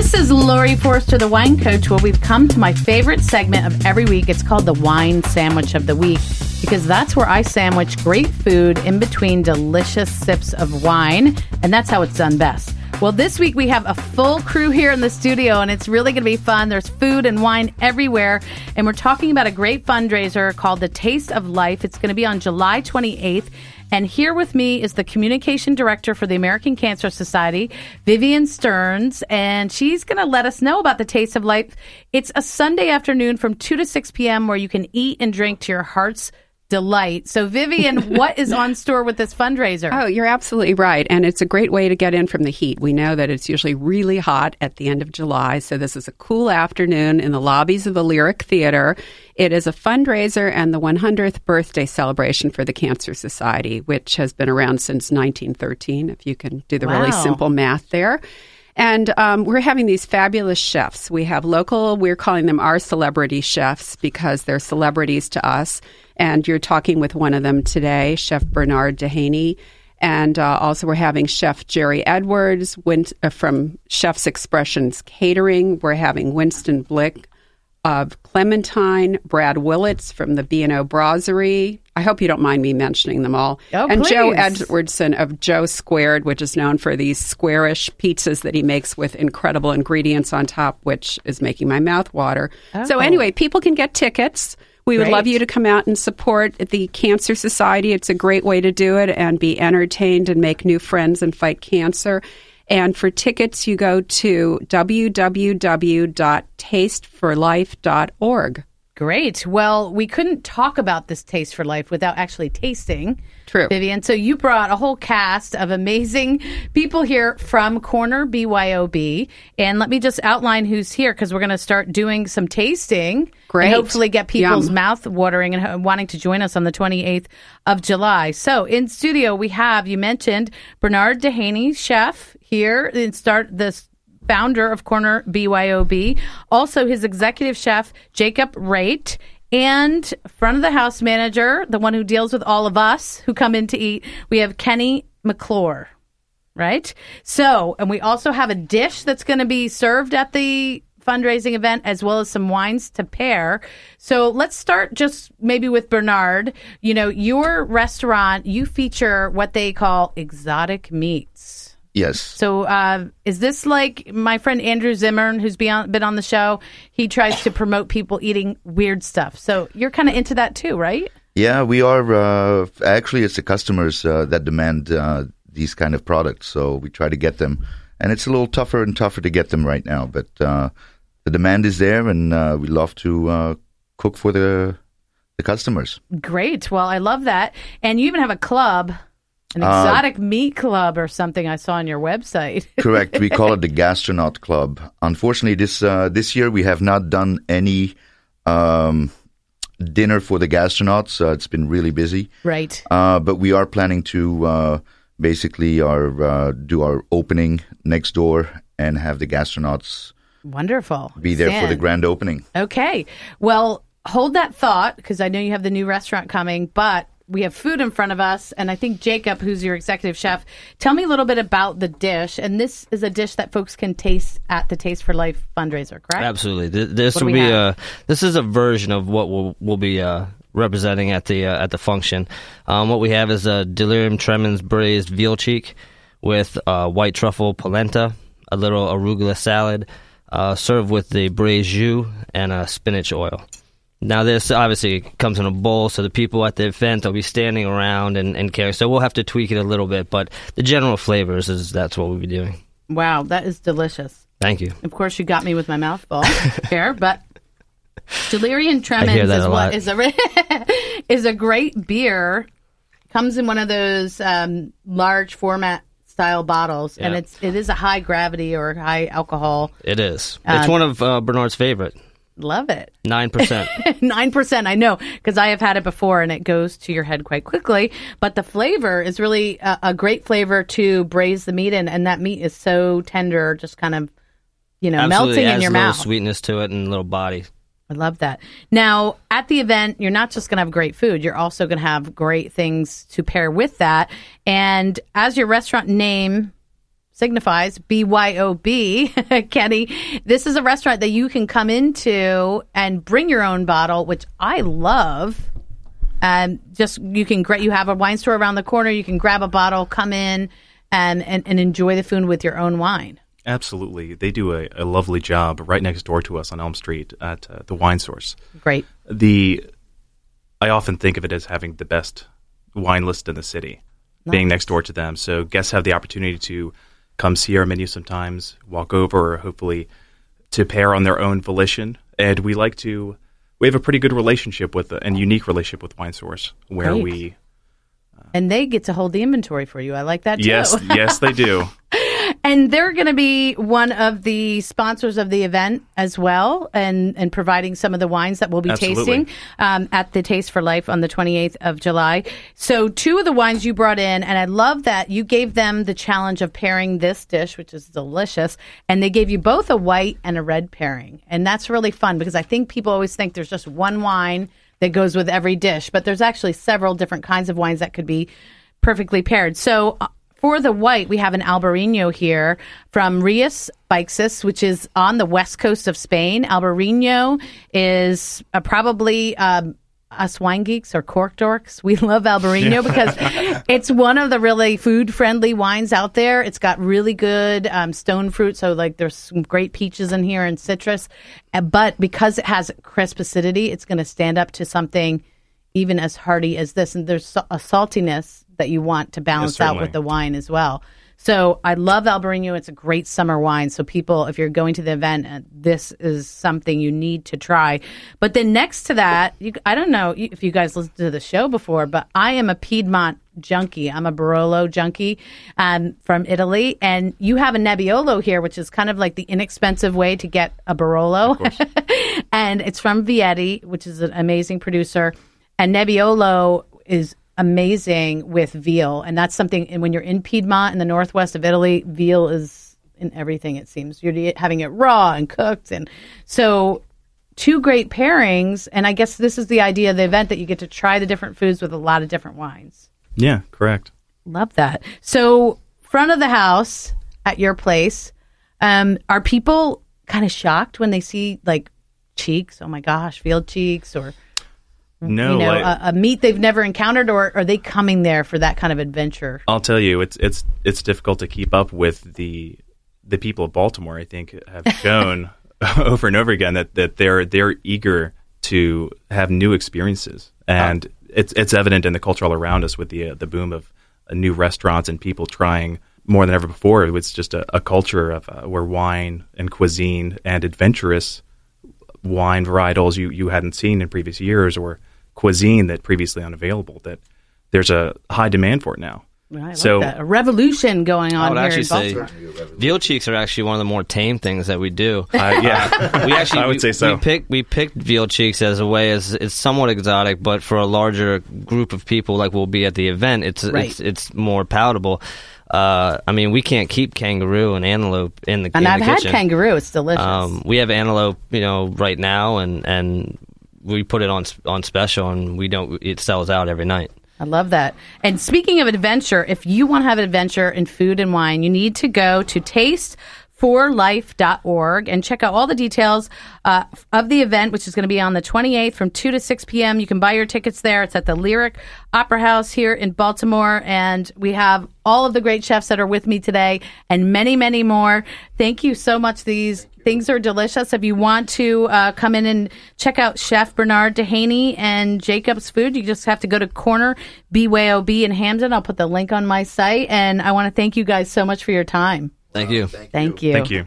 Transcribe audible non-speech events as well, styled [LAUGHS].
This is Laurie Forster, the wine coach, where we've come to my favorite segment of every week. It's called the wine sandwich of the week because that's where I sandwich great food in between delicious sips of wine, and that's how it's done best. Well, this week we have a full crew here in the studio, and it's really going to be fun. There's food and wine everywhere, and we're talking about a great fundraiser called The Taste of Life. It's going to be on July 28th. And here with me is the communication director for the American Cancer Society, Vivian Stearns, and she's going to let us know about the Taste of Life. It's a Sunday afternoon from 2 to 6 p.m. where you can eat and drink to your heart's delight. So, Vivian, [LAUGHS] what is on store with this fundraiser? Oh, you're absolutely right. And it's a great way to get in from the heat. We know that it's usually really hot at the end of July. So, this is a cool afternoon in the lobbies of the Lyric Theater. It is a fundraiser and the 100th birthday celebration for the Cancer Society, which has been around since 1913, if you can do the wow. really simple math there. And um, we're having these fabulous chefs. We have local, we're calling them our celebrity chefs because they're celebrities to us. And you're talking with one of them today, Chef Bernard Dehaene. And uh, also, we're having Chef Jerry Edwards Win- uh, from Chef's Expressions Catering. We're having Winston Blick of Clementine, Brad Willits from the B&O Brasserie. I hope you don't mind me mentioning them all. Oh, and please. Joe Edwardson of Joe Squared, which is known for these squarish pizzas that he makes with incredible ingredients on top, which is making my mouth water. Oh. So anyway, people can get tickets. We would love you to come out and support the Cancer Society. It's a great way to do it and be entertained and make new friends and fight cancer. And for tickets, you go to www.tasteforlife.org. Great. Well, we couldn't talk about this Taste for Life without actually tasting. True. Vivian. So you brought a whole cast of amazing people here from Corner BYOB. And let me just outline who's here because we're going to start doing some tasting. Great. And hopefully get people's Yum. mouth watering and wanting to join us on the 28th of July. So in studio, we have, you mentioned Bernard Dehaene, chef here, and start this founder of Corner BYOB, also his executive chef, Jacob Rate, and front of the house manager, the one who deals with all of us who come in to eat, we have Kenny McClure. Right? So, and we also have a dish that's going to be served at the fundraising event as well as some wines to pair. So let's start just maybe with Bernard. You know, your restaurant, you feature what they call exotic meats. Yes. So, uh, is this like my friend Andrew Zimmern, who's been been on the show? He tries to promote people eating weird stuff. So, you're kind of into that too, right? Yeah, we are. Uh, actually, it's the customers uh, that demand uh, these kind of products. So, we try to get them. And it's a little tougher and tougher to get them right now. But uh, the demand is there, and uh, we love to cook for the, the customers. Great. Well, I love that. And you even have a club an uh, exotic uh, meat club or something I saw on your website. [LAUGHS] correct. We call it the Gastronaut Club. Unfortunately, this uh, this year we have not done any um, dinner for the gastronauts. Uh, it's been really busy. Right. Uh, but we are planning to uh, basically our do our opening next door and have the gastronauts. Wonderful. Be there Stand. for the grand opening. Okay. Well, hold that thought because I know you have the new restaurant coming, but we have food in front of us, and I think Jacob, who's your executive chef, tell me a little bit about the dish. And this is a dish that folks can taste at the Taste for Life fundraiser, correct? Absolutely. This what will be a this is a version of what we'll, we'll be uh, representing at the uh, at the function. Um, what we have is a delirium tremens braised veal cheek with uh, white truffle polenta, a little arugula salad, uh, served with the braised jus and a spinach oil. Now, this obviously comes in a bowl, so the people at the event will be standing around and, and caring. So we'll have to tweak it a little bit, but the general flavors is that's what we'll be doing. Wow, that is delicious. Thank you. Of course, you got me with my mouth full here, but Delirium [LAUGHS] Tremens is what is a [LAUGHS] is a great beer. Comes in one of those um, large format style bottles, yeah. and it's it is a high gravity or high alcohol. It is. It's um, one of uh, Bernard's favorite. Love it. 9%. 9%. [LAUGHS] I know because I have had it before and it goes to your head quite quickly. But the flavor is really a, a, great flavor to braise the meat in. And that meat is so tender, just kind of, you know, Absolutely. melting in your mouth. sweetness to it and a little body. I love that. Now, at the event, you're not just going to have great food, you're also going to have great things to pair with that. And as your restaurant name signifies BYOB, [LAUGHS] Kenny. This is a restaurant that you can come into and bring your own bottle, which I love. And just you can you have a wine store around the corner. You can grab a bottle, come in, and and, and enjoy the food with your own wine. Absolutely, they do a, a lovely job right next door to us on Elm Street at uh, the Wine Source. Great. The I often think of it as having the best wine list in the city, nice. being next door to them. So guests have the opportunity to come see our menu sometimes, walk over, hopefully to pair on their own volition. And we like to we have a pretty good relationship with and unique relationship with Wine Source, where Great. we uh, and they get to hold the inventory for you. I like that too. Yes, yes, they do. [LAUGHS] and they're going to be one of the sponsors of the event as well, and and providing some of the wines that we'll be Absolutely. tasting um, at the Taste for Life on the 28th of July. So two of the wines you brought in, and I love that you gave them the challenge of pairing this dish, which is delicious, and they gave you both a white and a red pairing, and that's really fun because I think people always think there's just one wine that goes with every dish, but there's actually several different kinds of wines that could be perfectly paired. So uh, for the white, we have an Albarino here from Rias Baixas, which is on the west coast of Spain. Albarino is uh, probably um, us wine geeks or cork dorks. We [LAUGHS] love Albarino because [LAUGHS] it's one of the really food friendly wines out there. It's got really good um, stone fruit, so like there's some great peaches in here and citrus. Uh, but because it has crisp acidity, it's going to stand up to something even as hearty as this. And there's a saltiness that you want to balance yes, out with the wine as well. So I love Albarino. It's a great summer wine. So people, if you're going to the event, uh, this is something you need to try. But then next to that, you, I don't know if you guys listened to the show before, but I am a Piedmont junkie. I'm a Barolo junkie um, from Italy, and you have a Nebbiolo here, which is kind of like the inexpensive way to get a Barolo, [LAUGHS] and it's from Vietti, which is an amazing producer. And Nebbiolo is amazing with veal, and that's something. And when you're in Piedmont in the northwest of Italy, veal is in everything. It seems you're having it raw and cooked, and so two great pairings. And I guess this is the idea of the event that you get to try the different foods with a lot of different wines. Yeah, correct. Love that. So front of the house at your place, um, are people kind of shocked when they see like cheeks? Oh my gosh, veal cheeks or no, you know, a, a, meat they've never encountered, or are they coming there for that kind of adventure? I'll tell you, it's it's it's difficult to keep up with the the people of Baltimore. I think have [LAUGHS] shown over and over again that, that they're they're eager to have new experiences, and oh. it's it's evident in the culture all around us with the uh, the boom of uh, new restaurants and people trying more than ever before. It's just a, a culture of uh, where wine and cuisine and adventurous wine varietals you, you hadn't seen in previous years or cuisine that previously unavailable. That there's a high demand for it now. Right, so like a revolution going on I would here actually say veal cheeks are actually one of the more tame things that we do. Uh, yeah, [LAUGHS] we actually [LAUGHS] I would we, say so. We picked we picked veal cheeks as a way as it's somewhat exotic, but for a larger group of people like we'll be at the event, it's right. it's it's more palatable. Uh, I mean, we can't keep kangaroo and antelope in the and in I've the had kitchen. kangaroo; it's delicious. Um, we have antelope, you know, right now, and and we put it on on special, and we don't. It sells out every night. I love that. And speaking of adventure, if you want to have an adventure in food and wine, you need to go to Taste forlife.org and check out all the details uh, of the event, which is going to be on the 28th from 2 to 6 p.m. You can buy your tickets there. It's at the Lyric Opera House here in Baltimore. And we have all of the great chefs that are with me today and many, many more. Thank you so much. These things are delicious. If you want to uh, come in and check out Chef Bernard Dehaene and Jacob's Food, you just have to go to Corner BYOB in Hampden. I'll put the link on my site. And I want to thank you guys so much for your time. Thank you. thank, you. Thank you.